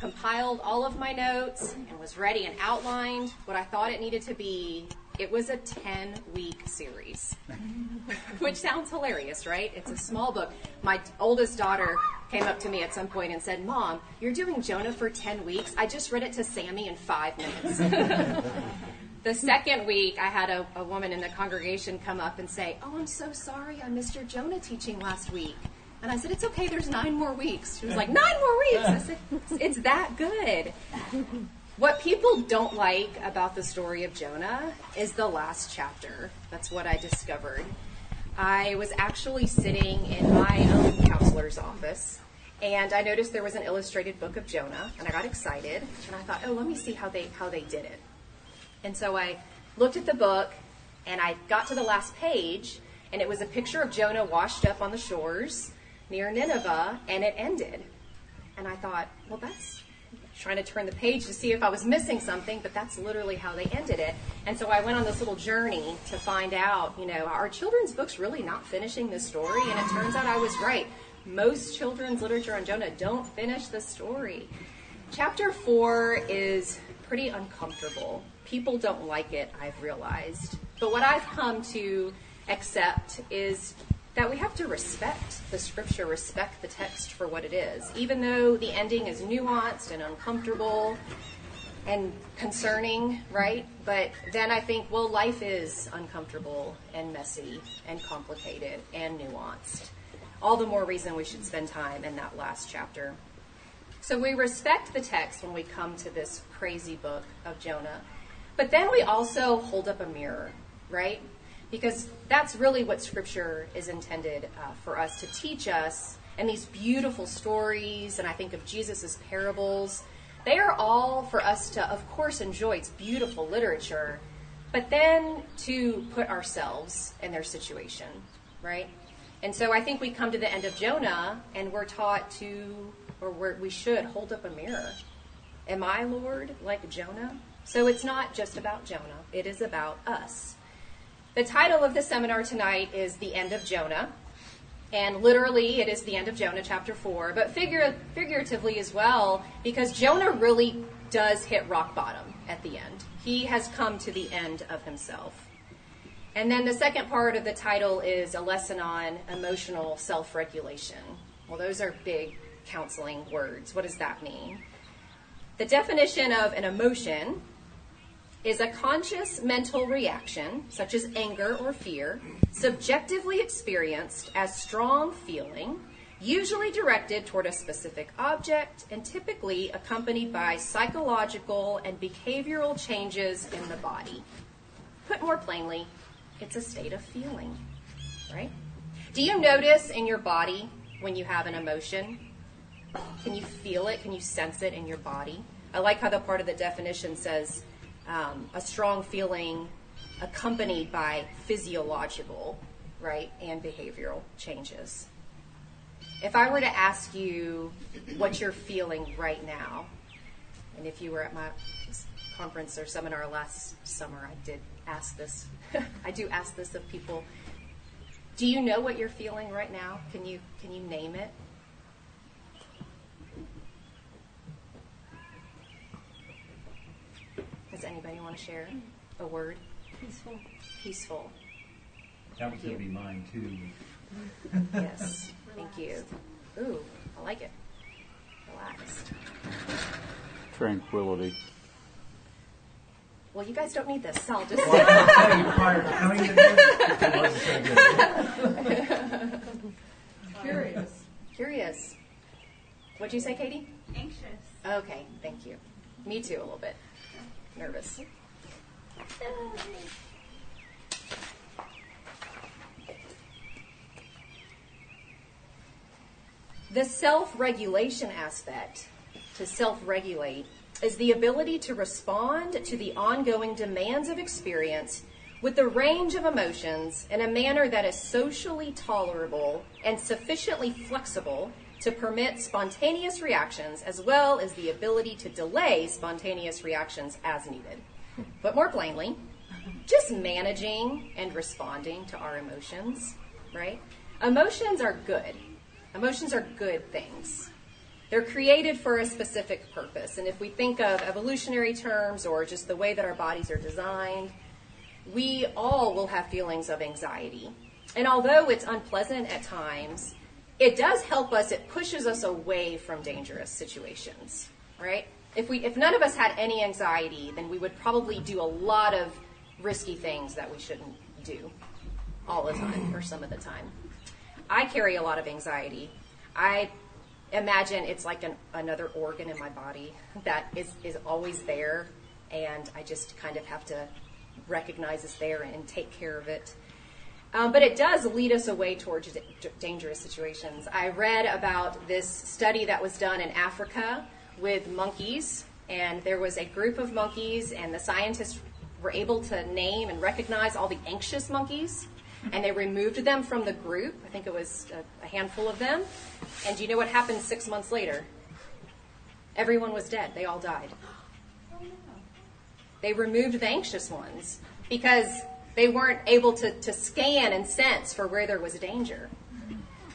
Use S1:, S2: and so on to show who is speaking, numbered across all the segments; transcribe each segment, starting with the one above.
S1: compiled all of my notes and was ready and outlined what I thought it needed to be. It was a 10 week series, which sounds hilarious, right? It's a small book. My oldest daughter came up to me at some point and said, Mom, you're doing Jonah for 10 weeks. I just read it to Sammy in five minutes. the second week, I had a, a woman in the congregation come up and say, Oh, I'm so sorry. I missed your Jonah teaching last week. And I said, It's okay, there's nine more weeks. She was like, Nine more weeks? I said, It's that good. What people don't like about the story of Jonah is the last chapter. That's what I discovered. I was actually sitting in my own counselor's office and I noticed there was an illustrated book of Jonah and I got excited and I thought, "Oh, let me see how they how they did it." And so I looked at the book and I got to the last page and it was a picture of Jonah washed up on the shores near Nineveh and it ended. And I thought, well, that's trying to turn the page to see if I was missing something, but that's literally how they ended it. And so I went on this little journey to find out, you know, are children's books really not finishing this story? And it turns out I was right. Most children's literature on Jonah don't finish the story. Chapter four is pretty uncomfortable. People don't like it, I've realized. But what I've come to accept is that we have to respect the scripture, respect the text for what it is. Even though the ending is nuanced and uncomfortable and concerning, right? But then I think, well, life is uncomfortable and messy and complicated and nuanced. All the more reason we should spend time in that last chapter. So we respect the text when we come to this crazy book of Jonah. But then we also hold up a mirror, right? Because that's really what Scripture is intended uh, for us to teach us. And these beautiful stories, and I think of Jesus' parables, they are all for us to, of course, enjoy. It's beautiful literature, but then to put ourselves in their situation, right? And so I think we come to the end of Jonah, and we're taught to, or we should hold up a mirror. Am I, Lord, like Jonah? So it's not just about Jonah, it is about us. The title of the seminar tonight is The End of Jonah. And literally, it is the end of Jonah, chapter 4, but figure, figuratively as well, because Jonah really does hit rock bottom at the end. He has come to the end of himself. And then the second part of the title is a lesson on emotional self regulation. Well, those are big counseling words. What does that mean? The definition of an emotion is a conscious mental reaction, such as anger or fear, subjectively experienced as strong feeling, usually directed toward a specific object and typically accompanied by psychological and behavioral changes in the body. Put more plainly, it's a state of feeling, right? Do you notice in your body when you have an emotion? Can you feel it? Can you sense it in your body? I like how the part of the definition says um, a strong feeling accompanied by physiological, right, and behavioral changes. If I were to ask you what you're feeling right now, and if you were at my conference or seminar last summer, I did ask this. I do ask this of people. Do you know what you're feeling right now? Can you can you name it? Does anybody want to share a word?
S2: Peaceful.
S1: Peaceful.
S3: That was going to be mine too.
S1: Yes. Thank you. Ooh, I like it. Relaxed.
S4: Tranquility.
S1: Well, you guys don't need this, so I'll just.
S3: Well, I'll tell you, prior to coming to this, it wasn't so good.
S2: Curious.
S1: Curious. What'd you say, Katie?
S5: Anxious.
S1: Okay, thank you. Me too, a little bit. Nervous. The self regulation aspect, to self regulate, is the ability to respond to the ongoing demands of experience with the range of emotions in a manner that is socially tolerable and sufficiently flexible to permit spontaneous reactions as well as the ability to delay spontaneous reactions as needed. But more plainly, just managing and responding to our emotions, right? Emotions are good. Emotions are good things. They're created for a specific purpose. And if we think of evolutionary terms or just the way that our bodies are designed, we all will have feelings of anxiety. And although it's unpleasant at times, it does help us, it pushes us away from dangerous situations, right? If we if none of us had any anxiety, then we would probably do a lot of risky things that we shouldn't do all the time or some of the time. I carry a lot of anxiety. I imagine it's like an, another organ in my body that is, is always there, and I just kind of have to recognize it's there and take care of it. Um, but it does lead us away towards d- dangerous situations. I read about this study that was done in Africa with monkeys, and there was a group of monkeys, and the scientists were able to name and recognize all the anxious monkeys, and they removed them from the group. I think it was a, a handful of them. And do you know what happened six months later? Everyone was dead. They all died. They removed the anxious ones because they weren't able to, to scan and sense for where there was danger.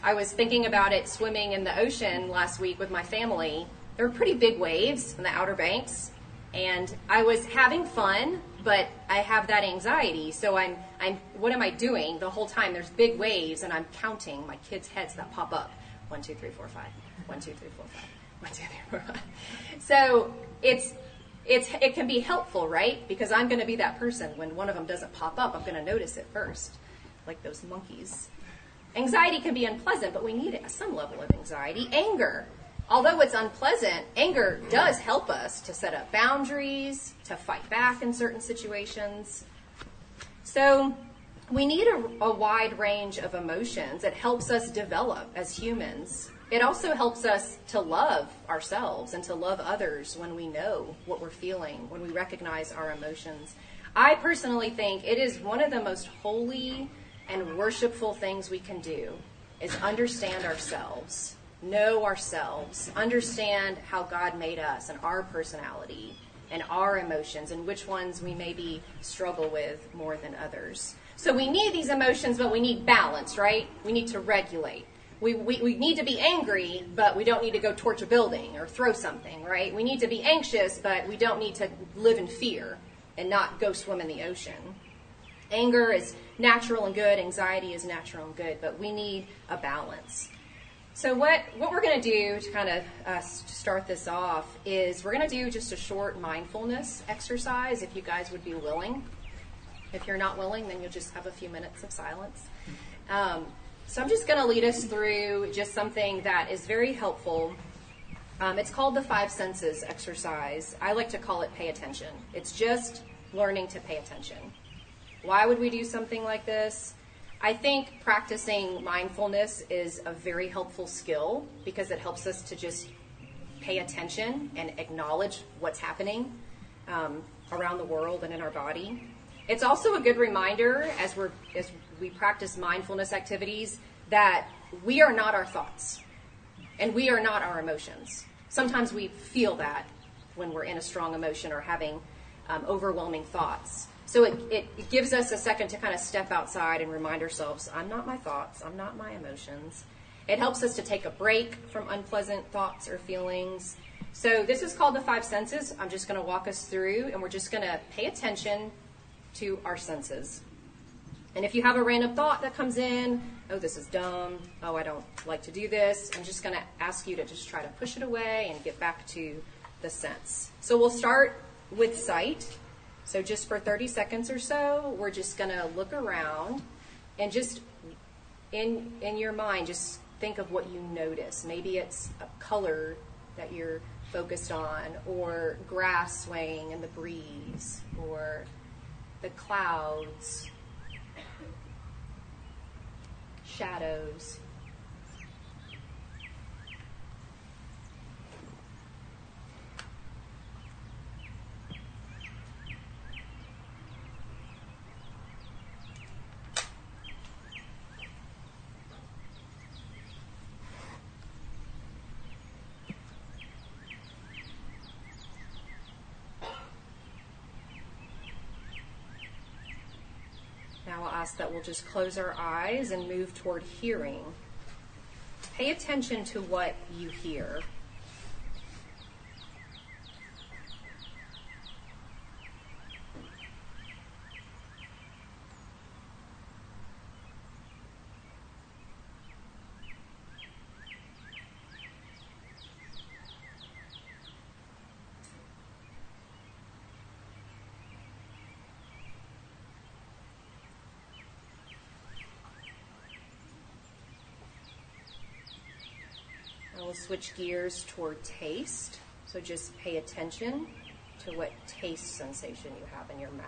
S1: I was thinking about it swimming in the ocean last week with my family. There were pretty big waves in the Outer Banks, and I was having fun, but I have that anxiety. So I'm, I'm, what am I doing the whole time? There's big waves, and I'm counting my kids' heads that pop up. One, two, three, four, five. One, two, three, four, five. One, two, three, four, five. So it's it's it can be helpful, right? Because I'm going to be that person when one of them doesn't pop up. I'm going to notice it first, like those monkeys. Anxiety can be unpleasant, but we need some level of anxiety. Anger, although it's unpleasant, anger does help us to set up boundaries, to fight back in certain situations. So we need a, a wide range of emotions. It helps us develop as humans it also helps us to love ourselves and to love others when we know what we're feeling, when we recognize our emotions. I personally think it is one of the most holy and worshipful things we can do is understand ourselves, know ourselves, understand how God made us and our personality and our emotions and which ones we maybe struggle with more than others. So we need these emotions, but we need balance, right? We need to regulate we, we, we need to be angry, but we don't need to go torch a building or throw something, right? We need to be anxious, but we don't need to live in fear and not go swim in the ocean. Anger is natural and good, anxiety is natural and good, but we need a balance. So what, what we're going to do to kind of uh, start this off is we're going to do just a short mindfulness exercise if you guys would be willing. If you're not willing, then you'll just have a few minutes of silence. Um, so I'm just going to lead us through just something that is very helpful. Um, it's called the five senses exercise. I like to call it pay attention. It's just learning to pay attention. Why would we do something like this? I think practicing mindfulness is a very helpful skill because it helps us to just pay attention and acknowledge what's happening um, around the world and in our body. It's also a good reminder as we're as we practice mindfulness activities that we are not our thoughts and we are not our emotions. Sometimes we feel that when we're in a strong emotion or having um, overwhelming thoughts. So it, it, it gives us a second to kind of step outside and remind ourselves I'm not my thoughts, I'm not my emotions. It helps us to take a break from unpleasant thoughts or feelings. So this is called the five senses. I'm just going to walk us through and we're just going to pay attention to our senses. And if you have a random thought that comes in, oh, this is dumb, oh, I don't like to do this, I'm just going to ask you to just try to push it away and get back to the sense. So we'll start with sight. So just for 30 seconds or so, we're just going to look around and just in in your mind just think of what you notice. Maybe it's a color that you're focused on or grass swaying in the breeze or the clouds shadows. Now I'll ask that we'll just close our eyes and move toward hearing. Pay attention to what you hear. We'll switch gears toward taste. So just pay attention to what taste sensation you have in your mouth.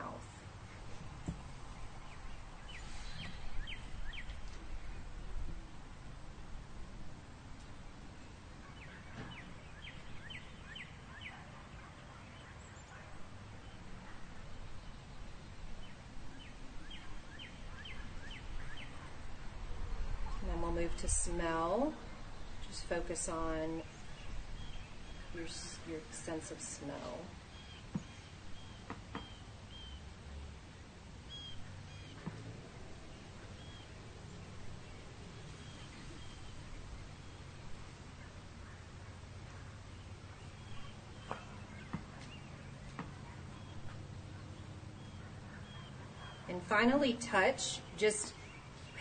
S1: Then we'll move to smell. Focus on your, your sense of smell. And finally, touch. Just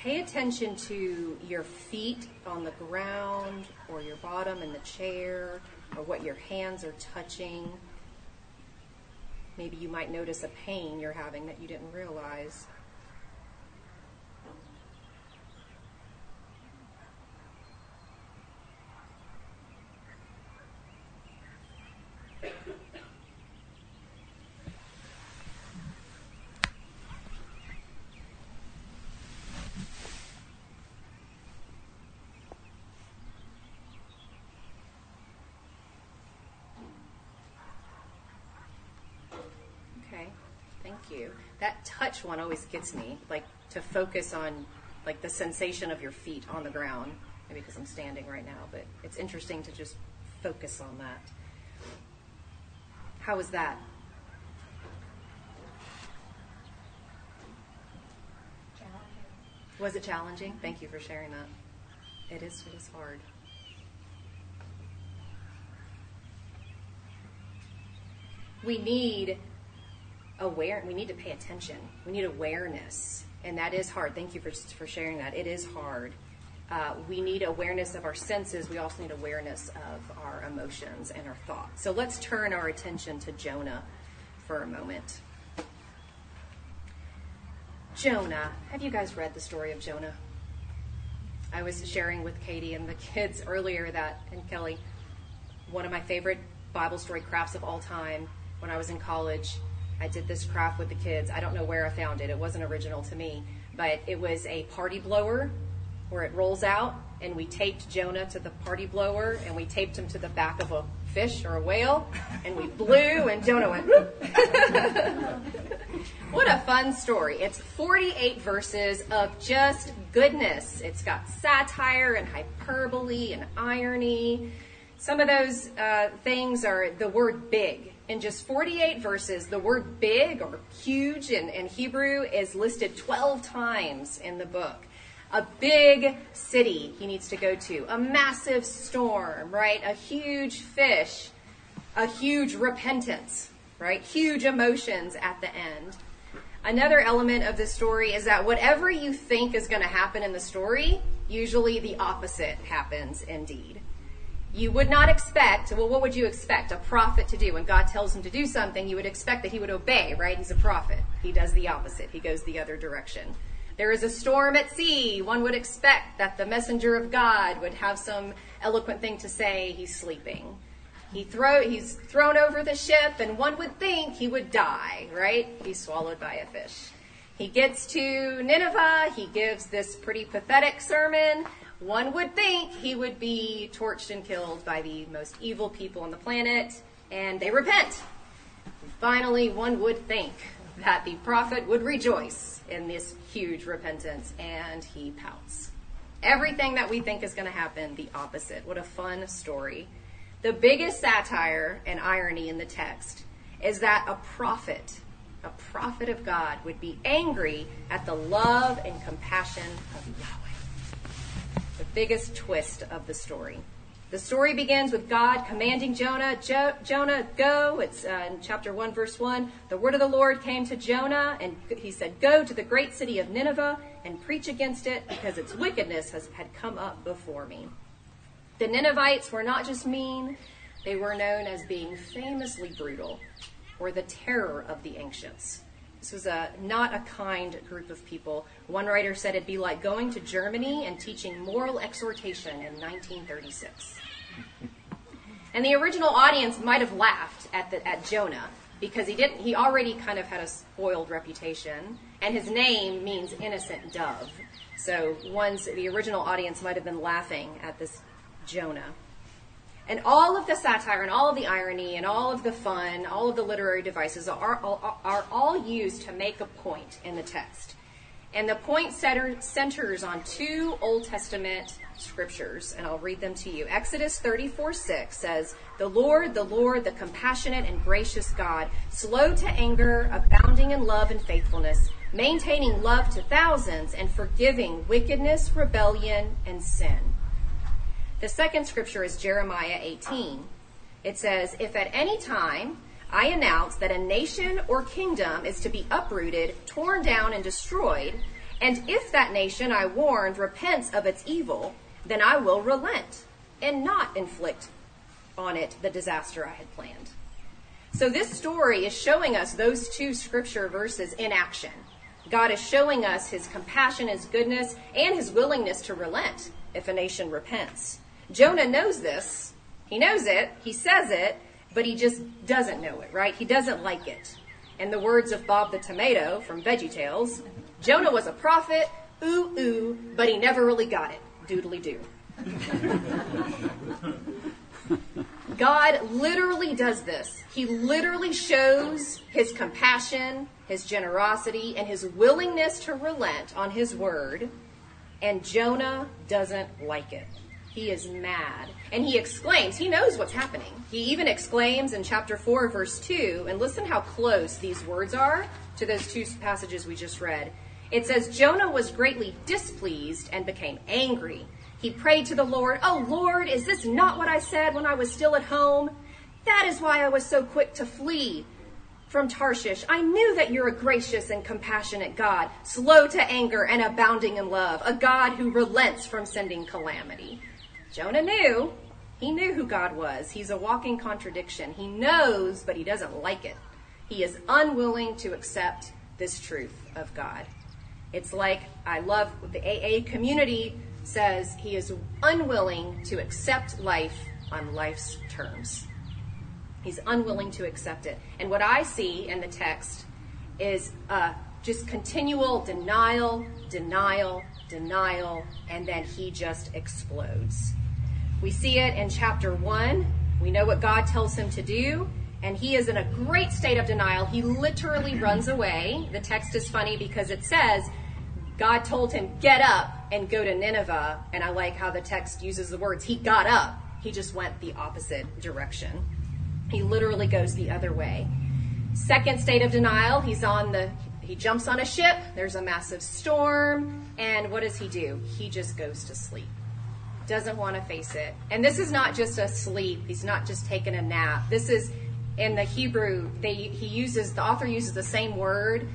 S1: pay attention to your feet on the ground or your bottom in the chair or what your hands are touching. Maybe you might notice a pain you're having that you didn't realize. Okay, thank you. That touch one always gets me, like to focus on like the sensation of your feet on the ground. Maybe because I'm standing right now, but it's interesting to just focus on that. How was that? Was it challenging? Thank you for sharing that. It is. It is hard. We need aware we need to pay attention. We need awareness and that is hard. Thank you for, for sharing that. It is hard. Uh, we need awareness of our senses. We also need awareness of our emotions and our thoughts. So let's turn our attention to jonah for a moment. Jonah have you guys read the story of jonah? I was sharing with katie and the kids earlier that and kelly one of my favorite bible story crafts of all time when i was in college I did this craft with the kids. I don't know where I found it. It wasn't original to me, but it was a party blower where it rolls out and we taped Jonah to the party blower and we taped him to the back of a fish or a whale and we blew and Jonah went What a fun story. It's 48 verses of just goodness. It's got satire and hyperbole and irony. Some of those uh, things are the word big. In just 48 verses, the word big or huge in, in Hebrew is listed 12 times in the book. A big city he needs to go to, a massive storm, right? A huge fish, a huge repentance, right? Huge emotions at the end. Another element of the story is that whatever you think is going to happen in the story, usually the opposite happens indeed you would not expect, well, what would you expect a prophet to do? When God tells him to do something, you would expect that he would obey, right? He's a prophet. He does the opposite. He goes the other direction. There is a storm at sea. One would expect that the messenger of God would have some eloquent thing to say. He's sleeping. He throw, he's thrown over the ship, and one would think he would die, right? He's swallowed by a fish. He gets to Nineveh. He gives this pretty pathetic sermon one would think he would be torched and killed by the most evil people on the planet, and they repent. Finally, one would think that the prophet would rejoice in this huge repentance, and he pouts. Everything that we think is going to happen, the opposite. What a fun story. The biggest satire and irony in the text is that a prophet, a prophet of God, would be angry at the love and compassion of Yahweh the biggest twist of the story. The story begins with God commanding Jonah, jo- Jonah, go. It's uh, in chapter 1, verse 1. The word of the Lord came to Jonah, and he said, Go to the great city of Nineveh and preach against it, because its wickedness has, had come up before me. The Ninevites were not just mean, they were known as being famously brutal, or the terror of the ancients. This was a not a kind group of people. One writer said it'd be like going to Germany and teaching moral exhortation in 1936. And the original audience might have laughed at the, at Jonah because he didn't he already kind of had a spoiled reputation and his name means innocent dove. So one's the original audience might have been laughing at this Jonah. And all of the satire and all of the irony and all of the fun, all of the literary devices are, are, are all used to make a point in the text. And the point center, centers on two Old Testament scriptures, and I'll read them to you. Exodus 34 6 says, The Lord, the Lord, the compassionate and gracious God, slow to anger, abounding in love and faithfulness, maintaining love to thousands, and forgiving wickedness, rebellion, and sin. The second scripture is Jeremiah 18. It says, If at any time I announce that a nation or kingdom is to be uprooted, torn down, and destroyed, and if that nation I warned repents of its evil, then I will relent and not inflict on it the disaster I had planned. So this story is showing us those two scripture verses in action. God is showing us his compassion, his goodness, and his willingness to relent if a nation repents. Jonah knows this. He knows it. He says it, but he just doesn't know it, right? He doesn't like it. In the words of Bob the Tomato from VeggieTales, Jonah was a prophet, ooh, ooh, but he never really got it. Doodly doo. God literally does this. He literally shows his compassion, his generosity, and his willingness to relent on his word, and Jonah doesn't like it. He is mad. And he exclaims, he knows what's happening. He even exclaims in chapter 4, verse 2, and listen how close these words are to those two passages we just read. It says, Jonah was greatly displeased and became angry. He prayed to the Lord, Oh Lord, is this not what I said when I was still at home? That is why I was so quick to flee from Tarshish. I knew that you're a gracious and compassionate God, slow to anger and abounding in love, a God who relents from sending calamity. Jonah knew. He knew who God was. He's a walking contradiction. He knows, but he doesn't like it. He is unwilling to accept this truth of God. It's like I love the AA community says he is unwilling to accept life on life's terms. He's unwilling to accept it. And what I see in the text is uh, just continual denial, denial, denial, and then he just explodes. We see it in chapter 1. We know what God tells him to do, and he is in a great state of denial. He literally runs away. The text is funny because it says, God told him, Get up and go to Nineveh. And I like how the text uses the words, He got up. He just went the opposite direction. He literally goes the other way. Second state of denial, he's on the he jumps on a ship, there's a massive storm, and what does he do? He just goes to sleep. Doesn't want to face it. And this is not just a sleep, he's not just taking a nap. This is in the Hebrew, they he uses the author uses the same word,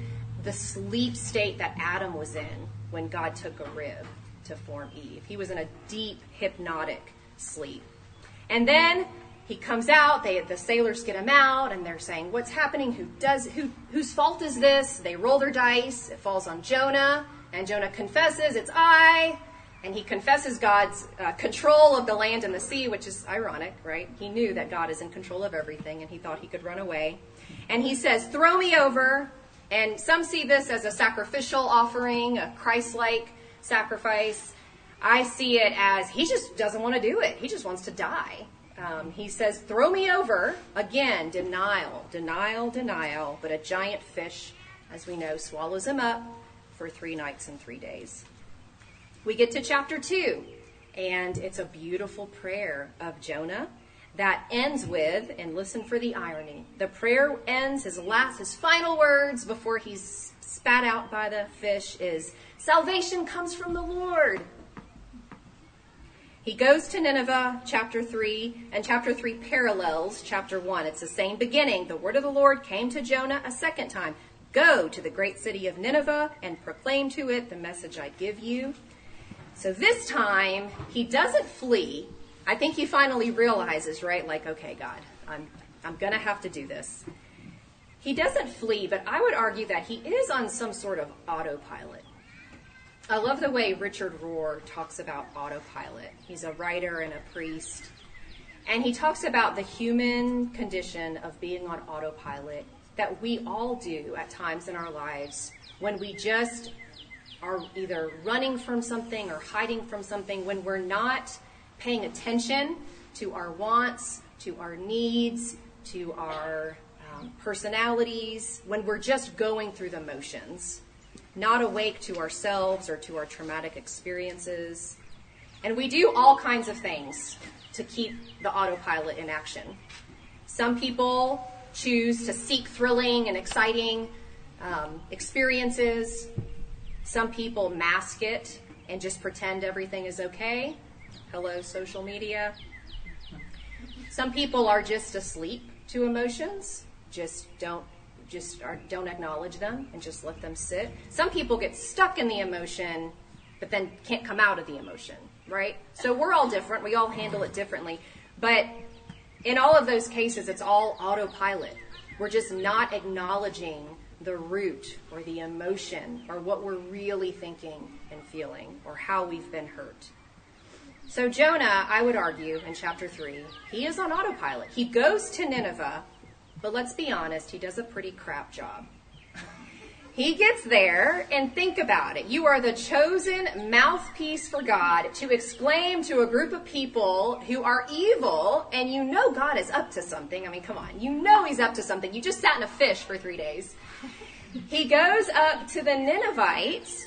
S1: the sleep state that Adam was in when God took a rib to form Eve. He was in a deep hypnotic sleep. And then he comes out, they, the sailors get him out, and they're saying, What's happening? Who does who whose fault is this? They roll their dice, it falls on Jonah, and Jonah confesses, It's I. And he confesses God's uh, control of the land and the sea, which is ironic, right? He knew that God is in control of everything, and he thought he could run away. And he says, Throw me over. And some see this as a sacrificial offering, a Christ like sacrifice. I see it as he just doesn't want to do it. He just wants to die. Um, he says, Throw me over. Again, denial, denial, denial. But a giant fish, as we know, swallows him up for three nights and three days. We get to chapter 2, and it's a beautiful prayer of Jonah that ends with, and listen for the irony. The prayer ends, his last, his final words before he's spat out by the fish is, Salvation comes from the Lord. He goes to Nineveh, chapter 3, and chapter 3 parallels chapter 1. It's the same beginning. The word of the Lord came to Jonah a second time. Go to the great city of Nineveh and proclaim to it the message I give you. So this time, he doesn't flee. I think he finally realizes, right? Like, okay, God, I'm, I'm going to have to do this. He doesn't flee, but I would argue that he is on some sort of autopilot. I love the way Richard Rohr talks about autopilot. He's a writer and a priest. And he talks about the human condition of being on autopilot that we all do at times in our lives when we just are either running from something or hiding from something, when we're not paying attention to our wants, to our needs, to our um, personalities, when we're just going through the motions, not awake to ourselves or to our traumatic experiences. And we do all kinds of things to keep the autopilot in action. Some people choose to seek thrilling and exciting um, experiences. Some people mask it and just pretend everything is okay. Hello, social media. Some people are just asleep to emotions, just don't just are, don't acknowledge them and just let them sit. Some people get stuck in the emotion, but then can't come out of the emotion, right? So we're all different. We all handle it differently. But in all of those cases, it's all autopilot. We're just not acknowledging the root or the emotion or what we're really thinking and feeling or how we've been hurt. So Jonah, I would argue in chapter 3, he is on autopilot. He goes to Nineveh, but let's be honest, he does a pretty crap job. He gets there and think about it. You are the chosen mouthpiece for God to exclaim to a group of people who are evil and you know God is up to something. I mean, come on. You know he's up to something. You just sat in a fish for three days. He goes up to the Ninevites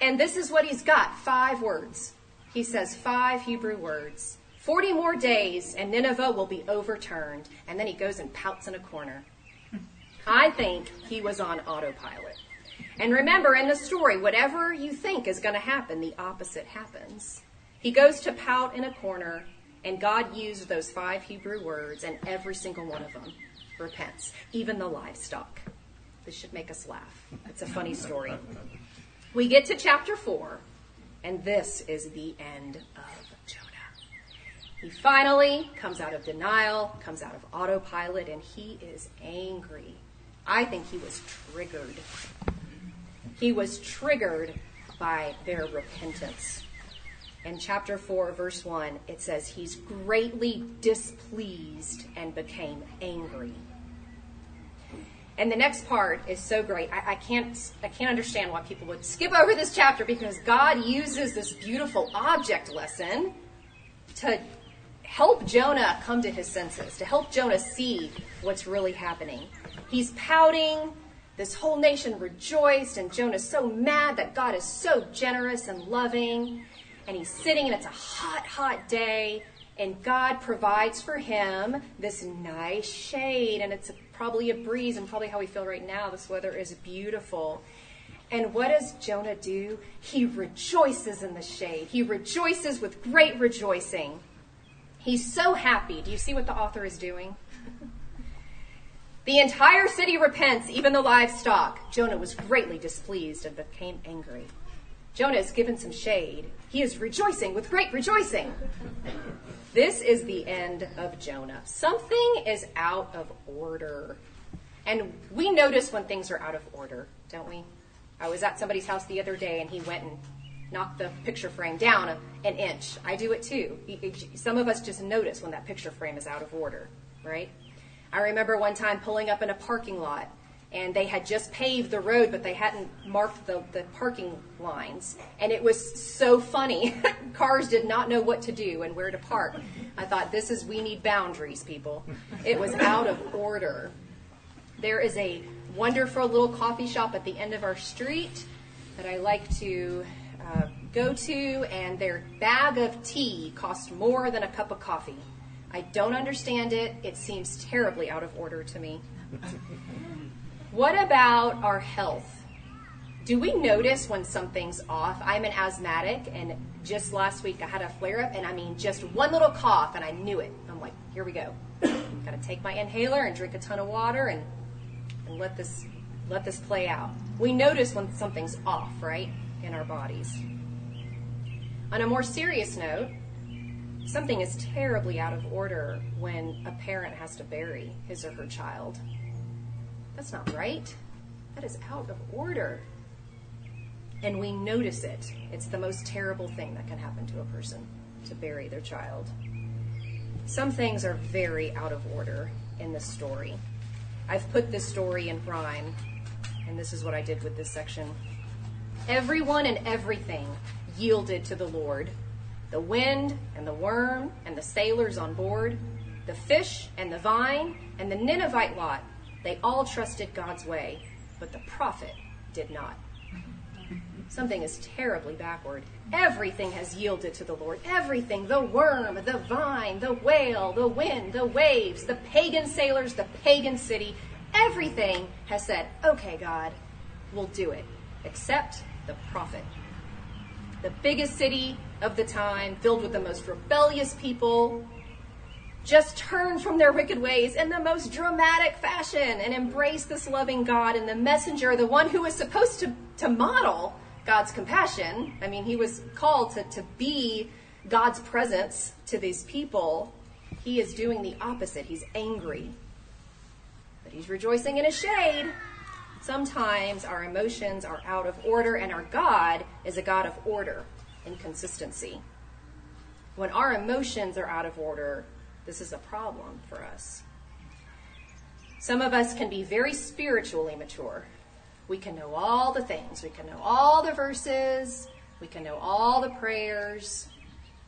S1: and this is what he's got. Five words he says five Hebrew words. 40 more days and Nineveh will be overturned. And then he goes and pouts in a corner. I think he was on autopilot. And remember in the story, whatever you think is going to happen, the opposite happens. He goes to pout in a corner, and God used those five Hebrew words, and every single one of them repents, even the livestock. This should make us laugh. It's a funny story. We get to chapter 4, and this is the end of. He finally comes out of denial, comes out of autopilot, and he is angry. I think he was triggered. He was triggered by their repentance. In chapter 4, verse 1, it says, He's greatly displeased and became angry. And the next part is so great. I, I, can't I can't understand why people would skip over this chapter because God uses this beautiful object lesson to help Jonah come to his senses, to help Jonah see what's really happening. He's pouting. This whole nation rejoiced, and Jonah's so mad that God is so generous and loving. And he's sitting, and it's a hot, hot day, and God provides for him this nice shade, and it's probably a breeze, and probably how we feel right now. This weather is beautiful. And what does Jonah do? He rejoices in the shade. He rejoices with great rejoicing. He's so happy. Do you see what the author is doing? the entire city repents, even the livestock. Jonah was greatly displeased and became angry. Jonah is given some shade. He is rejoicing with great rejoicing. This is the end of Jonah. Something is out of order. And we notice when things are out of order, don't we? I was at somebody's house the other day and he went and knocked the picture frame down an inch. I do it too. Some of us just notice when that picture frame is out of order, right? I remember one time pulling up in a parking lot and they had just paved the road, but they hadn't marked the, the parking lines. And it was so funny. Cars did not know what to do and where to park. I thought, this is, we need boundaries, people. It was out of order. There is a wonderful little coffee shop at the end of our street that I like to uh, go to, and their bag of tea costs more than a cup of coffee. I don't understand it. It seems terribly out of order to me. What about our health? Do we notice when something's off? I'm an asthmatic, and just last week I had a flare up, and I mean, just one little cough, and I knew it. I'm like, here we go. Got to take my inhaler and drink a ton of water and, and let this let this play out. We notice when something's off, right, in our bodies. On a more serious note, something is terribly out of order when a parent has to bury his or her child. That's not right. That is out of order. And we notice it. It's the most terrible thing that can happen to a person to bury their child. Some things are very out of order in this story. I've put this story in rhyme, and this is what I did with this section. Everyone and everything yielded to the Lord the wind and the worm and the sailors on board, the fish and the vine and the Ninevite lot. They all trusted God's way, but the prophet did not. Something is terribly backward. Everything has yielded to the Lord. Everything the worm, the vine, the whale, the wind, the waves, the pagan sailors, the pagan city everything has said, okay, God, we'll do it, except the prophet. The biggest city of the time, filled with the most rebellious people, just turn from their wicked ways in the most dramatic fashion and embrace this loving God and the messenger, the one who was supposed to, to model God's compassion. I mean, he was called to, to be God's presence to these people. He is doing the opposite. He's angry. But he's rejoicing in his shade. Sometimes our emotions are out of order, and our God is a God of order and consistency. When our emotions are out of order, this is a problem for us. Some of us can be very spiritually mature. We can know all the things. We can know all the verses. We can know all the prayers.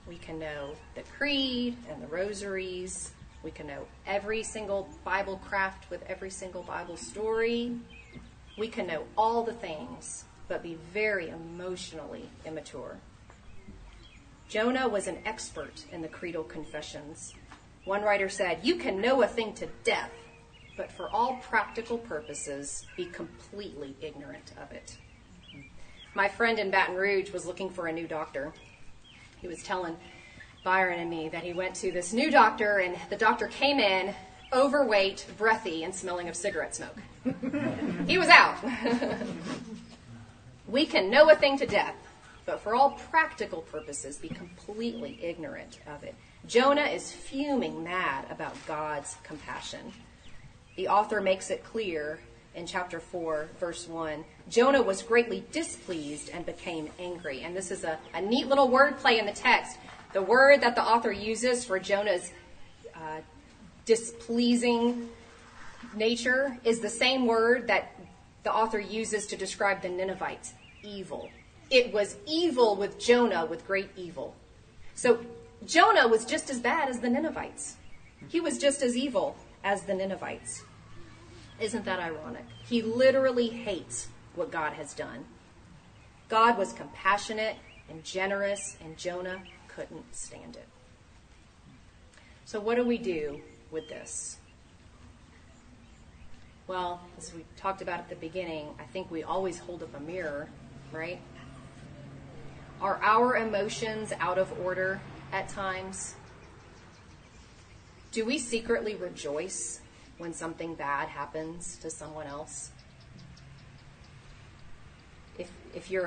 S1: We can know the creed and the rosaries. We can know every single Bible craft with every single Bible story. We can know all the things, but be very emotionally immature. Jonah was an expert in the creedal confessions. One writer said, You can know a thing to death, but for all practical purposes, be completely ignorant of it. My friend in Baton Rouge was looking for a new doctor. He was telling Byron and me that he went to this new doctor, and the doctor came in overweight, breathy, and smelling of cigarette smoke. He was out. we can know a thing to death, but for all practical purposes, be completely ignorant of it. Jonah is fuming mad about God's compassion. The author makes it clear in chapter 4, verse 1. Jonah was greatly displeased and became angry. And this is a, a neat little word play in the text. The word that the author uses for Jonah's uh, displeasing nature is the same word that the author uses to describe the Ninevites evil. It was evil with Jonah with great evil. So Jonah was just as bad as the Ninevites. He was just as evil as the Ninevites. Isn't that ironic? He literally hates what God has done. God was compassionate and generous, and Jonah couldn't stand it. So, what do we do with this? Well, as we talked about at the beginning, I think we always hold up a mirror, right? Are our emotions out of order at times? Do we secretly rejoice when something bad happens to someone else? If, if you're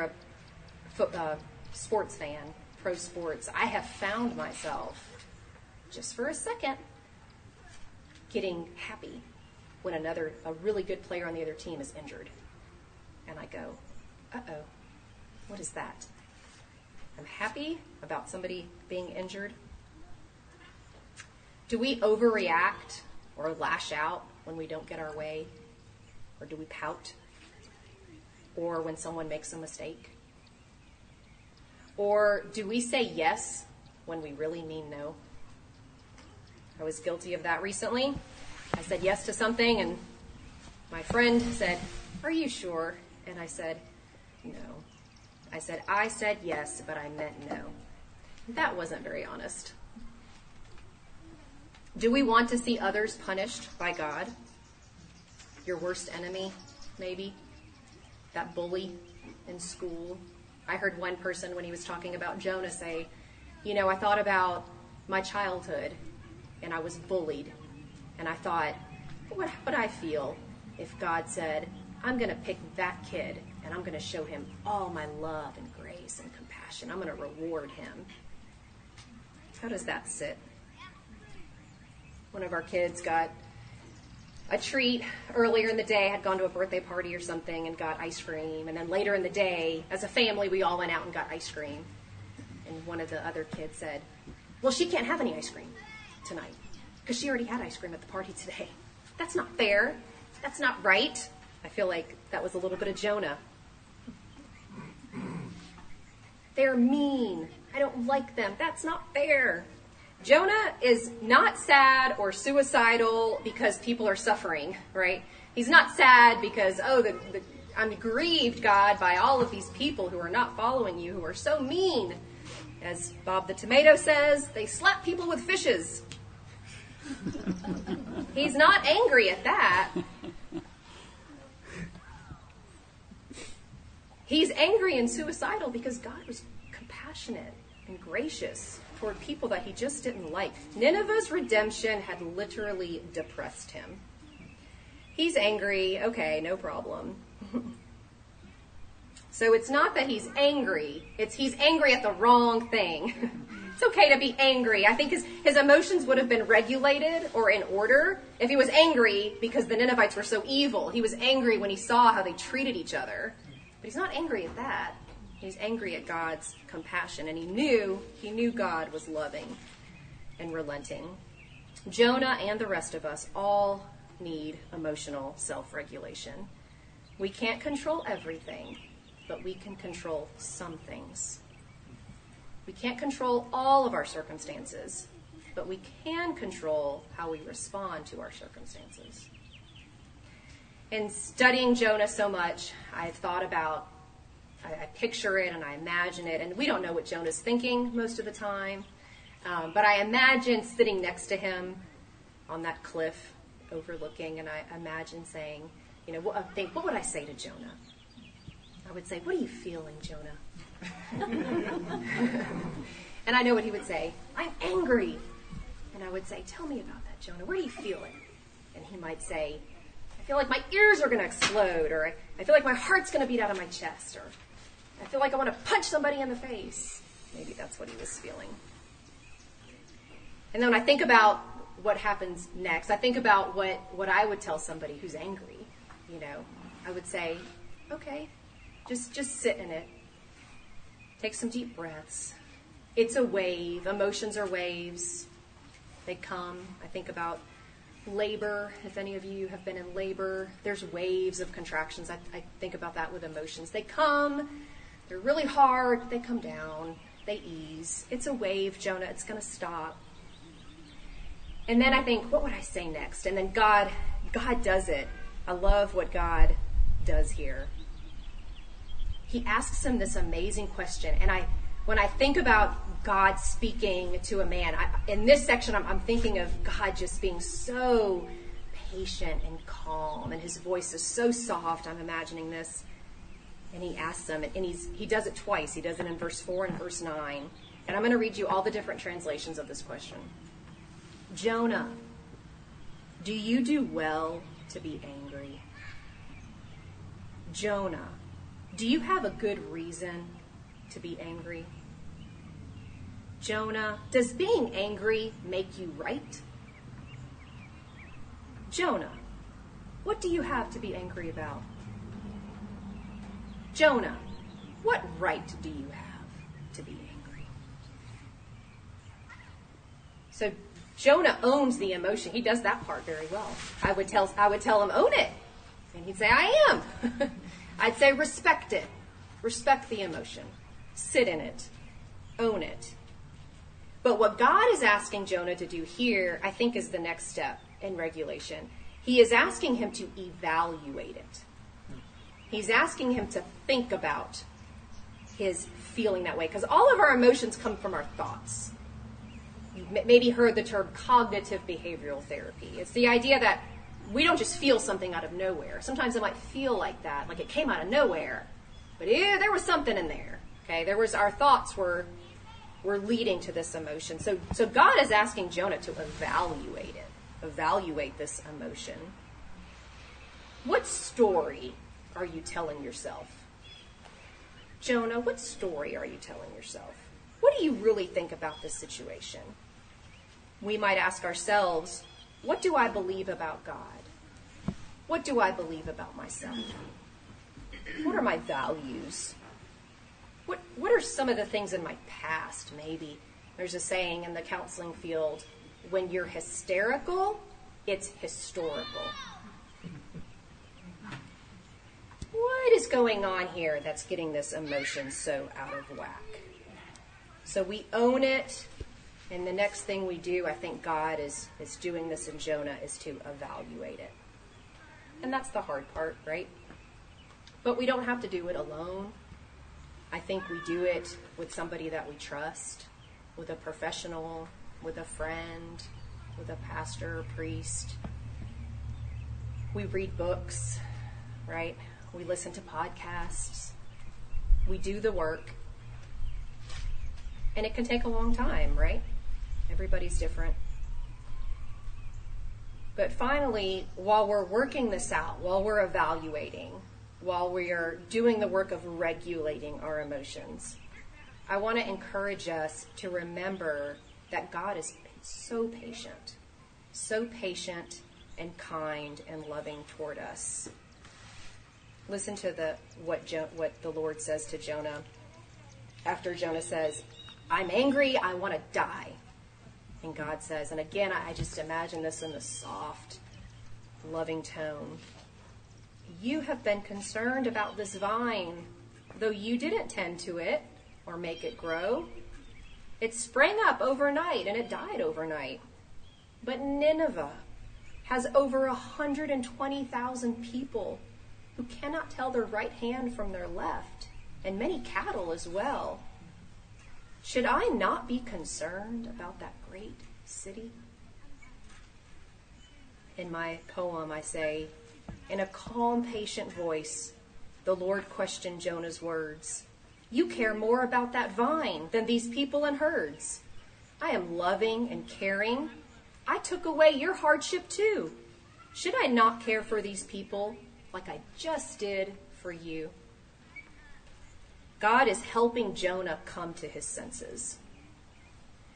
S1: a uh, sports fan, pro sports, I have found myself, just for a second, getting happy when another, a really good player on the other team is injured. And I go, uh oh, what is that? I'm happy about somebody being injured. Do we overreact or lash out when we don't get our way? Or do we pout? Or when someone makes a mistake? Or do we say yes when we really mean no? I was guilty of that recently. I said yes to something, and my friend said, Are you sure? And I said, No. I said, I said yes, but I meant no. That wasn't very honest. Do we want to see others punished by God? Your worst enemy, maybe? That bully in school? I heard one person when he was talking about Jonah say, You know, I thought about my childhood and I was bullied. And I thought, what would I feel if God said, I'm going to pick that kid and I'm going to show him all my love and grace and compassion. I'm going to reward him. How does that sit? One of our kids got a treat earlier in the day, had gone to a birthday party or something and got ice cream. And then later in the day, as a family, we all went out and got ice cream. And one of the other kids said, Well, she can't have any ice cream. tonight because she already had ice cream at the party today. That's not fair. That's not right. I feel like that was a little bit of Jonah. They're mean. I don't like them. That's not fair. Jonah is not sad or suicidal because people are suffering, right? He's not sad because, oh, the, the, I'm grieved, God, by all of these people who are not following you, who are so mean. As Bob the Tomato says, they slap people with fishes. He's not angry at that. He's angry and suicidal because God was compassionate and gracious toward people that he just didn't like. Nineveh's redemption had literally depressed him. He's angry, okay, no problem. so it's not that he's angry, it's he's angry at the wrong thing. it's okay to be angry. I think his, his emotions would have been regulated or in order if he was angry because the Ninevites were so evil. He was angry when he saw how they treated each other. But he's not angry at that. He's angry at God's compassion, and he knew he knew God was loving and relenting. Jonah and the rest of us all need emotional self-regulation. We can't control everything, but we can control some things. We can't control all of our circumstances, but we can control how we respond to our circumstances in studying Jonah so much, I've thought about, I, I, picture it and I imagine it, and we don't know what Jonah's thinking most of the time, um, but I imagine sitting next to him on that cliff overlooking, and I imagine saying, you know, what, I think, what would I say to Jonah? I would say, what are you feeling, Jonah? and I know what he would say. I'm angry. And I would say, tell me about that, Jonah. Where do you feel it? And he might say, I feel like my ears are going to explode, or I, feel like my heart's going to beat out of my chest, or I feel like I want to punch somebody in the face. Maybe that's what he was feeling. And then when I think about what happens next, I think about what, what I would tell somebody who's angry. You know, I would say, okay, just just sit in it. Take some deep breaths. It's a wave. Emotions are waves. They come. I think about labor, if any of you have been in labor, there's waves of contractions. I, I, think about that with emotions. They come, they're really hard, they come down, they ease. It's a wave, Jonah, it's going to stop. And then I think, what would I say next? And then God, God does it. I love what God does here. He asks him this amazing question, and I, when I think about God speaking to a man. I, in this section, I'm, I'm thinking of God just being so patient and calm, and his voice is so soft. I'm imagining this. And he asks him, and he's, he does it twice. He does it in verse 4 and verse 9. And I'm going to read you all the different translations of this question. Jonah, do you do well to be angry? Jonah, do you have a good reason to be angry? Jonah, does being angry make you right? Jonah, what do you have to be angry about? Jonah, what right do you have to be angry? So Jonah owns the emotion. He does that part very well. I would tell I would tell him own it. And he'd say I am. I'd say respect it. Respect the emotion. Sit in it. Own it. But what God is asking Jonah to do here, I think, is the next step in regulation. He is asking him to evaluate it. He's asking him to think about his feeling that way. Because all of our emotions come from our thoughts. You've maybe heard the term cognitive behavioral therapy. It's the idea that we don't just feel something out of nowhere. Sometimes it might feel like that, like it came out of nowhere. But yeah, there was something in there. Okay, there was our thoughts were were leading to this emotion. So, so God is asking Jonah to evaluate it, evaluate this emotion. What story are you telling yourself? Jonah, what story are you telling yourself? What do you really think about this situation? We might ask ourselves, what do I believe about God? What do I believe about myself? What are my values? What, what are some of the things in my past, maybe? There's a saying in the counseling field When you're hysterical, it's historical. What is going on here that's getting this emotion so out of whack? So we own it, and the next thing we do, I think God is, is doing this in Jonah, is to evaluate it. And that's the hard part, right? But we don't have to do it alone. I think we do it with somebody that we trust, with a professional, with a friend, with a pastor or priest. We read books, right? We listen to podcasts. We do the work. And it can take a long time, right? Everybody's different. But finally, while we're working this out, while we're evaluating, while we are doing the work of regulating our emotions, I want to encourage us to remember that God is so patient, so patient and kind and loving toward us. Listen to the what jo- what the Lord says to Jonah after Jonah says, "I'm angry. I want to die." And God says, and again, I just imagine this in the soft, loving tone. You have been concerned about this vine, though you didn't tend to it or make it grow. It sprang up overnight and it died overnight. But Nineveh has over 120,000 people who cannot tell their right hand from their left, and many cattle as well. Should I not be concerned about that great city? In my poem, I say, in a calm, patient voice, the Lord questioned Jonah's words. You care more about that vine than these people and herds. I am loving and caring. I took away your hardship too. Should I not care for these people like I just did for you? God is helping Jonah come to his senses.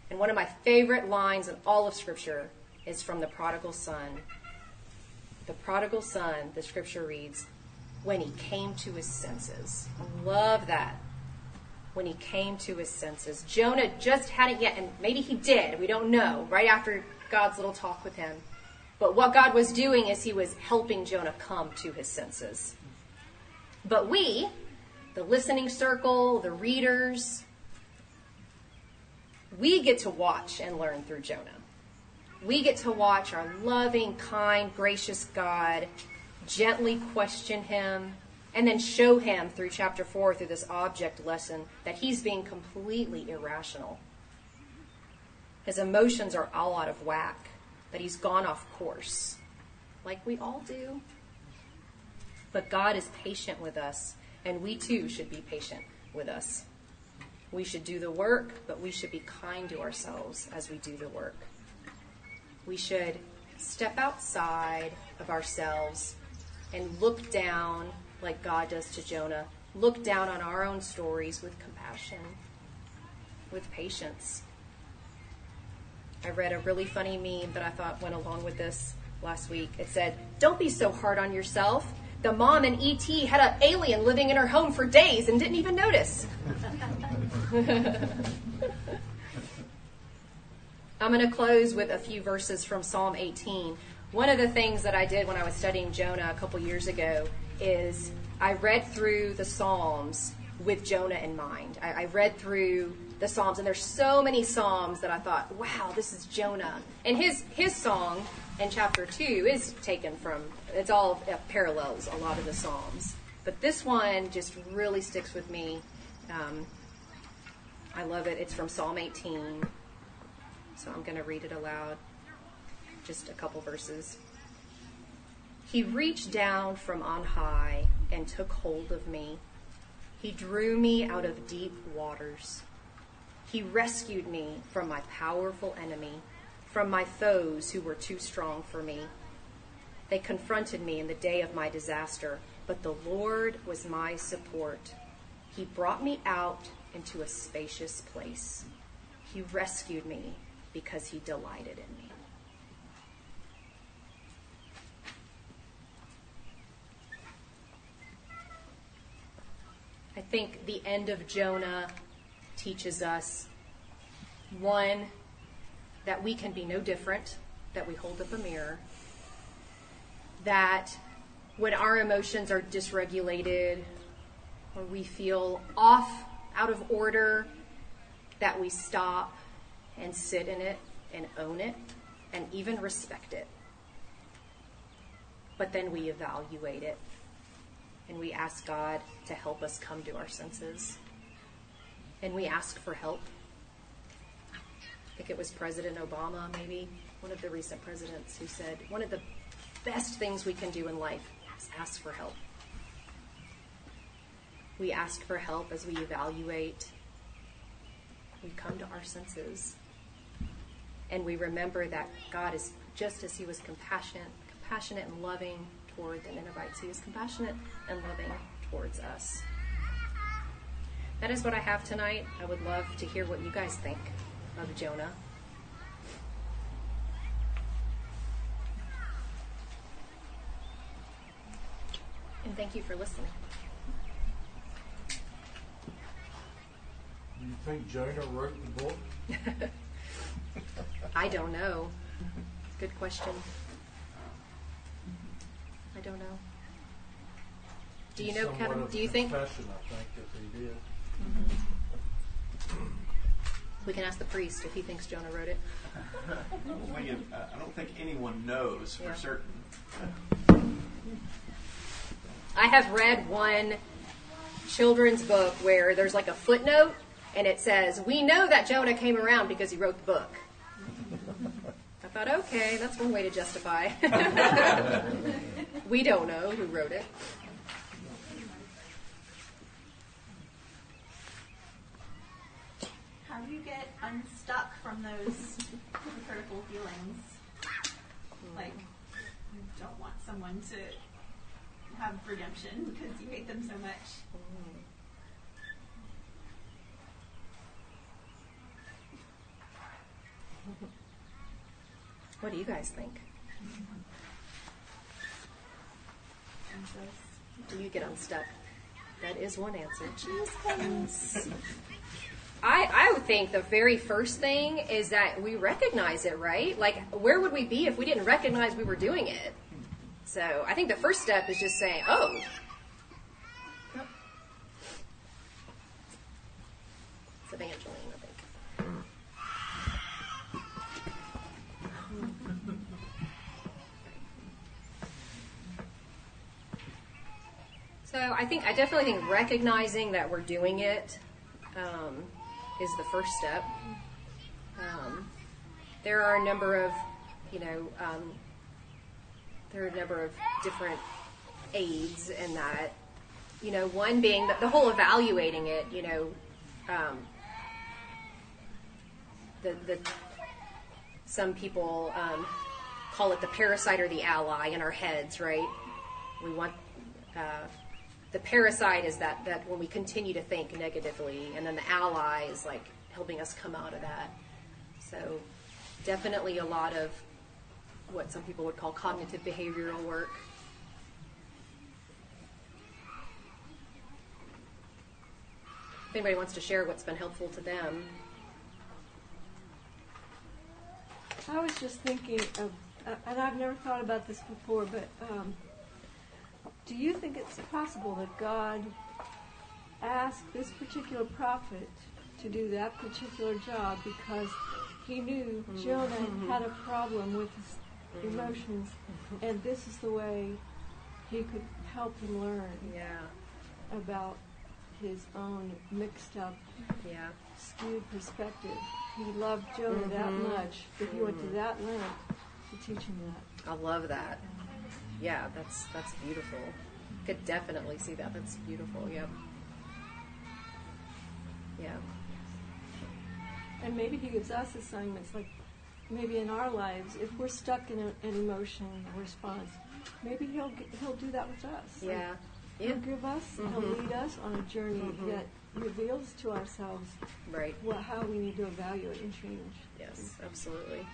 S1: And one of my favorite lines in all of Scripture is from the prodigal son. The prodigal son, the Scripture reads, when he came to his senses. I love that. When he came to his senses. Jonah just hadn't yet, and maybe he did, we don't know, right after God's little talk with him. But what God was doing is he was helping Jonah come to his senses. But we, the listening circle, the readers, we get to watch and learn through Jonah. We get to watch our loving, kind, gracious God gently question him and then show him through chapter 4 through this object lesson that he's being completely irrational. His emotions are all out of whack, that he's gone off course, like we all do. But God is patient with us, and we too should be patient with us. We should do the work, but we should be kind to ourselves as we do the work. We should step outside of ourselves and look down like God does to Jonah. Look down on our own stories with compassion, with patience. I read a really funny meme that I thought went along with this last week. It said, Don't be so hard on yourself. The mom in ET had an alien living in her home for days and didn't even notice. I'm going to close with a few verses from Psalm 18. One of the things that I did when I was studying Jonah a couple years ago is I read through the Psalms with Jonah in mind. I, I read through the Psalms, and there's so many Psalms that I thought, wow, this is Jonah. And his his song in chapter two is taken from. It's all parallels a lot of the Psalms, but this one just really sticks with me. Um, I love it. It's from Psalm 18, so I'm going to read it aloud. Just a couple verses. He reached down from on high and took hold of me. He drew me out of deep waters. He rescued me from my powerful enemy, from my foes who were too strong for me. They confronted me in the day of my disaster, but the Lord was my support. He brought me out into a spacious place. He rescued me because he delighted in me. I think the end of Jonah teaches us one, that we can be no different, that we hold up a mirror, that when our emotions are dysregulated or we feel off, out of order, that we stop and sit in it and own it and even respect it. But then we evaluate it and we ask God to help us come to our senses. And we ask for help. I think it was President Obama, maybe one of the recent presidents, who said one of the best things we can do in life is ask for help. We ask for help as we evaluate. We come to our senses. And we remember that God is just as He was compassionate, compassionate and loving toward the Ninevites, He is compassionate and loving towards us. That is what I have tonight. I would love to hear what you guys think of Jonah. And thank you for listening.
S4: Do you think Jonah wrote the book?
S1: I don't know. Good question. I don't know. Do you
S4: He's
S1: know, Kevin? Do you think
S4: I think, if he did. Mm-hmm.
S1: we can ask the priest if he thinks Jonah wrote it?
S5: Well, you- I I don't think anyone knows for
S1: Yeah.
S5: certain.
S1: I have read one children's book where there's like a footnote and it says, We know that Jonah came around because he wrote the book. I thought, okay, that's one way to justify. we don't know who wrote it.
S6: How do you get unstuck from those hypocritical feelings? Like, you don't want someone to have redemption because you hate them so much.
S1: What do you guys think? Do you get unstuck? That is one answer. I, I would think the very first thing is that we recognize it, right? Like, where would we be if we didn't recognize we were doing it? So I think the first step is just saying, oh. It's Evangeline, I think. So I think I definitely think recognizing that we're doing it um, is the first step. Um, there are a number of, you know, um, there are a number of different aids in that. You know, one being that the whole evaluating it. You know, um, the the some people um, call it the parasite or the ally in our heads, right? We want uh, the parasite is that that when we continue to think negatively, and then the ally is like helping us come out of that. So definitely a lot of what some people would call cognitive behavioral work. If anybody wants to share what's been helpful to them,
S2: I was just thinking of, uh, and I've never thought about this before, but um, do you think it's possible that God asked this particular prophet to do that particular job because he knew Jonah had a problem with his Mm-hmm. emotions, and this is the way he could help him learn
S1: yeah,
S2: about his own mixed up
S1: yeah,
S2: skewed perspective. He loved Jonah that mm-hmm. much that he went to mm-hmm. that length to teach him that.
S1: I love that. Yeah, that's that's beautiful. Could definitely see that. That's beautiful. Yep. Yeah.
S2: And maybe he gives us assignments like maybe in our lives, if we're stuck in a, an emotion or response, maybe he'll he'll do that with us. Like,
S1: Yeah. Yeah.
S2: He'll give us, he'll mm-hmm. lead us on a journey mm-hmm. that reveals to ourselves
S1: Right.
S2: what, how we need to evaluate and change.
S1: Yes, absolutely.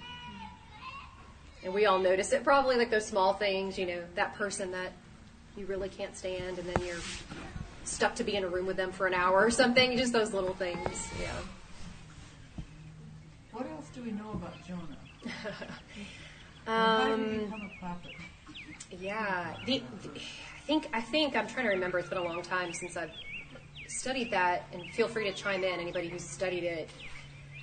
S1: And we all notice it probably like those small things, you know, that person that you really can't stand and then you're stuck to be in a room with them for an hour or something, just those little things. Yeah.
S7: What do we know about Jonah? How did he
S1: Um,
S7: become a prophet?
S1: yeah, the, the- I think I think I'm trying to remember. It's been a long time since I've studied that, and feel free to chime in. Anybody who's studied it.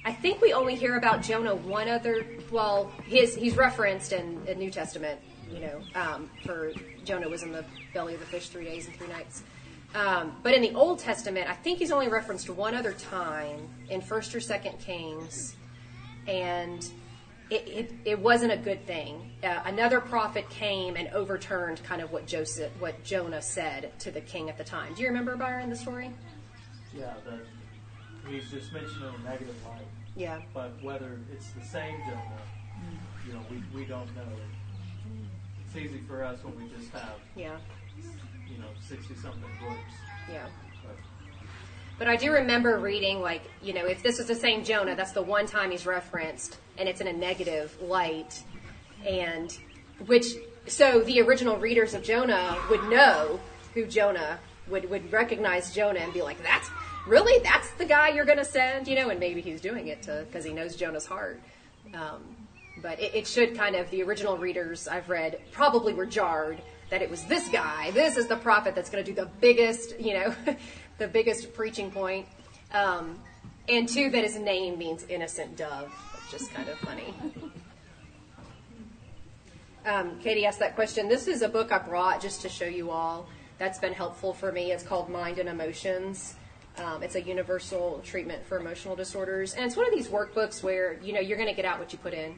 S1: I think we only hear about Jonah one other. Well, his he's referenced in the New Testament. You know, um, for Jonah was in the belly of the fish three days and three nights. Um, but in the Old Testament, I think he's only referenced one other time in First or Second Kings, and it, it, it wasn't a good thing. Uh, another prophet came and overturned kind of what Joseph, what Jonah said to the king at the time. Do you remember Byron the story?
S8: Yeah, that he's just mentioned in a negative light.
S1: Yeah.
S8: But whether it's the same Jonah, you know, we, we don't know. It's easy for us when we just have,
S1: Yeah.
S8: you know, 60 something books.
S1: Yeah.
S8: But
S1: I do remember reading, like, you know, if this is the same Jonah, that's the one time he's referenced, and it's in a negative light. And which, so the original readers of Jonah would know who Jonah would, would recognize Jonah and be like, that's really, that's the guy you're going to send, you know, and maybe he's doing it to, because he knows Jonah's heart. Um, but it, it should kind of, the original readers I've read probably were jarred that it was this guy. This is the prophet that's going to do the biggest, you know, the biggest preaching point. Um, and two, that his name means innocent dove, which is kind of funny. Um, Katie asked that question. This is a book I brought just to show you all. That's been helpful for me. It's called Mind and Emotions. Um, it's a universal treatment for emotional disorders, and it's one of these workbooks where you know you're going to get out what you put in.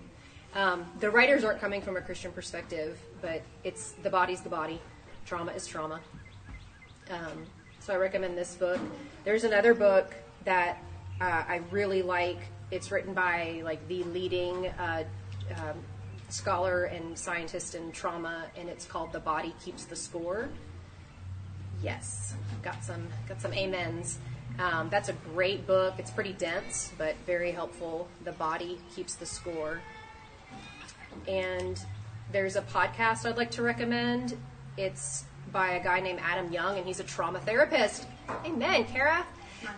S1: Um, the writers aren't coming from a Christian perspective, but it's the body's the body, trauma is trauma. Um, so I recommend this book. There's another book that uh, I really like. It's written by like the leading uh, um, scholar and scientist in trauma, and it's called "The Body Keeps the Score." Yes, got some got some amens. Um, that's a great book. It's pretty dense, but very helpful. The body keeps the score. And there's a podcast I'd like to recommend. It's by a guy named Adam Young, and he's a trauma therapist. Amen, Kara.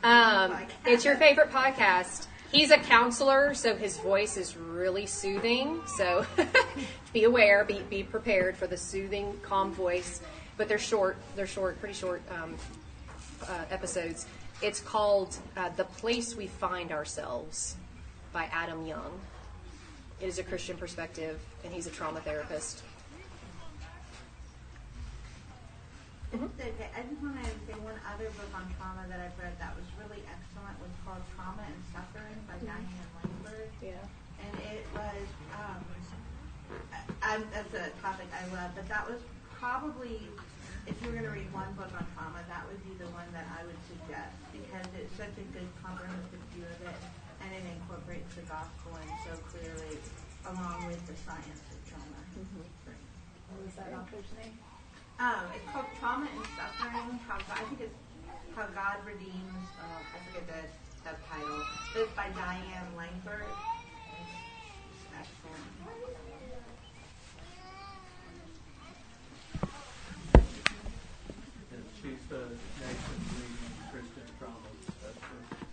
S1: Um, it's your favorite podcast. He's a counselor, so his voice is really soothing. So be aware, be, be prepared for the soothing, calm voice. But they're short. They're short, pretty short um, uh, episodes. It's called uh, "The Place We Find Ourselves" by Adam Young. It is a Christian perspective, and he's a trauma therapist. Mm-hmm.
S9: Okay, I just want to say one other book on trauma that I've read that was really excellent was called Trauma and Suffering by mm-hmm. Diane Langberg.
S1: Yeah.
S9: And it was, um, I, that's a topic I love, but that was probably, if you were going to read one book on trauma, that would be the one that I would suggest because it's such a good comprehensive view of it and it incorporates the gospel in so clearly along with the science of trauma. Mm-hmm.
S6: What was that author's name?
S9: Um, it's called Trauma and Suffering. How God, I think it's how God redeems. Uh, I forget the subtitle. It's by Diane Langberg. It's excellent.
S8: and she's the Christian trauma specialist.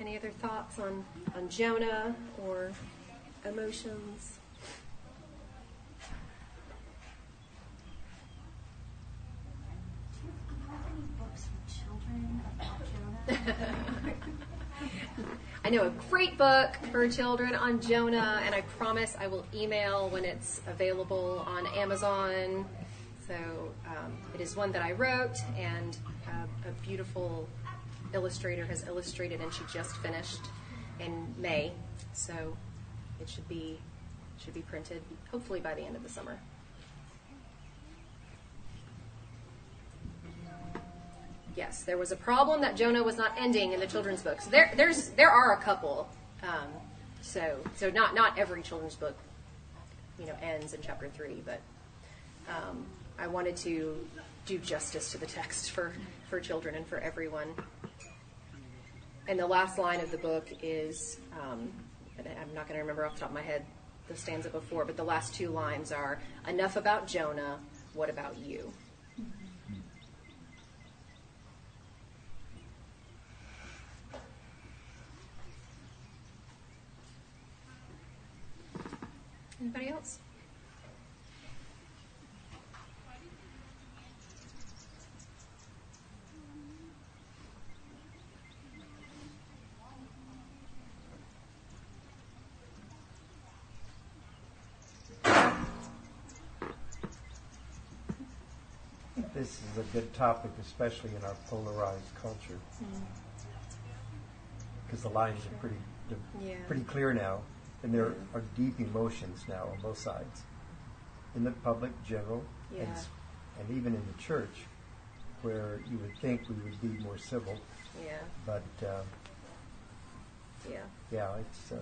S1: Any other thoughts on, on Jonah or emotions? I know a great book for children on Jonah, and I promise I will email when it's available on Amazon. So um, it is one that I wrote, and uh, a beautiful illustrator has illustrated, and she just finished in May. So it should be should be printed hopefully by the end of the summer. Yes, there was a problem that Jonah was not ending in the children's books. There, there's, there are a couple. Um, so, so not not every children's book, you know, ends in chapter three. But um, I wanted to do justice to the text for for children and for everyone. And the last line of the book is, um, I'm not going to remember off the top of my head the stanza before, but the last two lines are enough about Jonah, what about you? Anybody else?
S10: This is a good topic, especially in our polarized culture, because the lines are pretty, they're
S1: Yeah.
S10: pretty clear now, and there are deep emotions now on both sides, in the public, general, and, s- and even in the church, where you would think we would be more civil,
S1: Yeah,
S10: but uh,
S1: yeah,
S10: yeah, it's uh,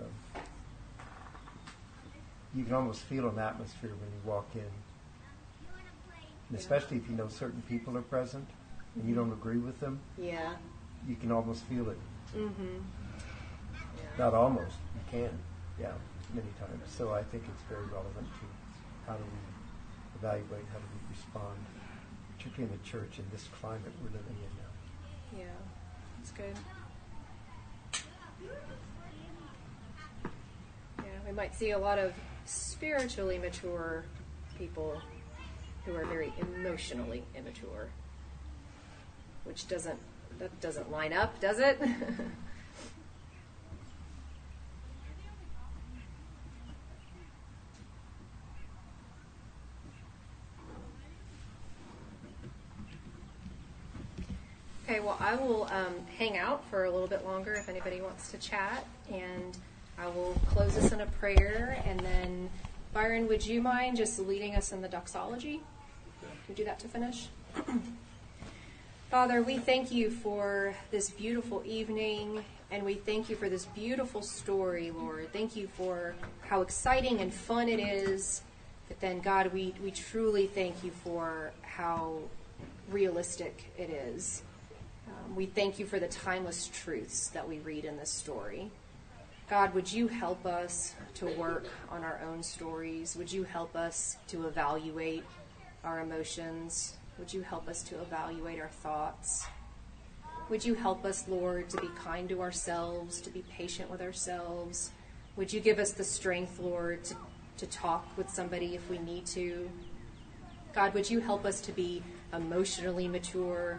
S10: you can almost feel an atmosphere when you walk in, and especially if you know certain people are present and you don't agree with them.
S1: yeah.
S10: you can almost feel it.
S1: Mm-hmm. Yeah.
S10: Not almost, you can. Yeah, many times. So I think it's very relevant to how do we evaluate, how do we respond, particularly in the church in this climate we're living in now.
S1: Yeah, that's good. Yeah, we might see a lot of spiritually mature people who are very emotionally immature, which doesn't that doesn't line up, does it? Okay, well, I will um, hang out for a little bit longer if anybody wants to chat, and I will close this in a prayer. And then, Byron, would you mind just leading us in the doxology? Can you do that to finish? Father, we thank you for this beautiful evening, and we thank you for this beautiful story, Lord. Thank you for how exciting and fun it is. But then, God, we, we truly thank you for how realistic it is. Um, we thank you for the timeless truths that we read in this story. God, would you help us to work on our own stories? Would you help us to evaluate our emotions? Would you help us to evaluate our thoughts? Would you help us, Lord, to be kind to ourselves, to be patient with ourselves? Would you give us the strength, Lord, to, to talk with somebody if we need to? God, would you help us to be emotionally mature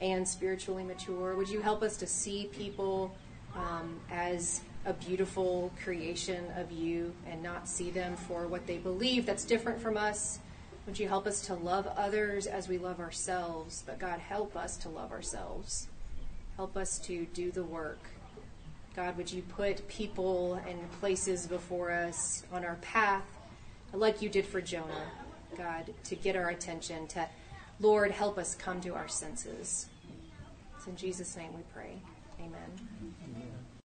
S1: and spiritually mature? Would you help us to see people um, as a beautiful creation of you and not see them for what they believe that's different from us? Would you help us to love others as we love ourselves? But God, help us to love ourselves. Help us to do the work. God, would you put people and places before us on our path, like you did for Jonah, God, to get our attention, to, Lord, help us come to our senses. It's in Jesus' name we pray. Amen.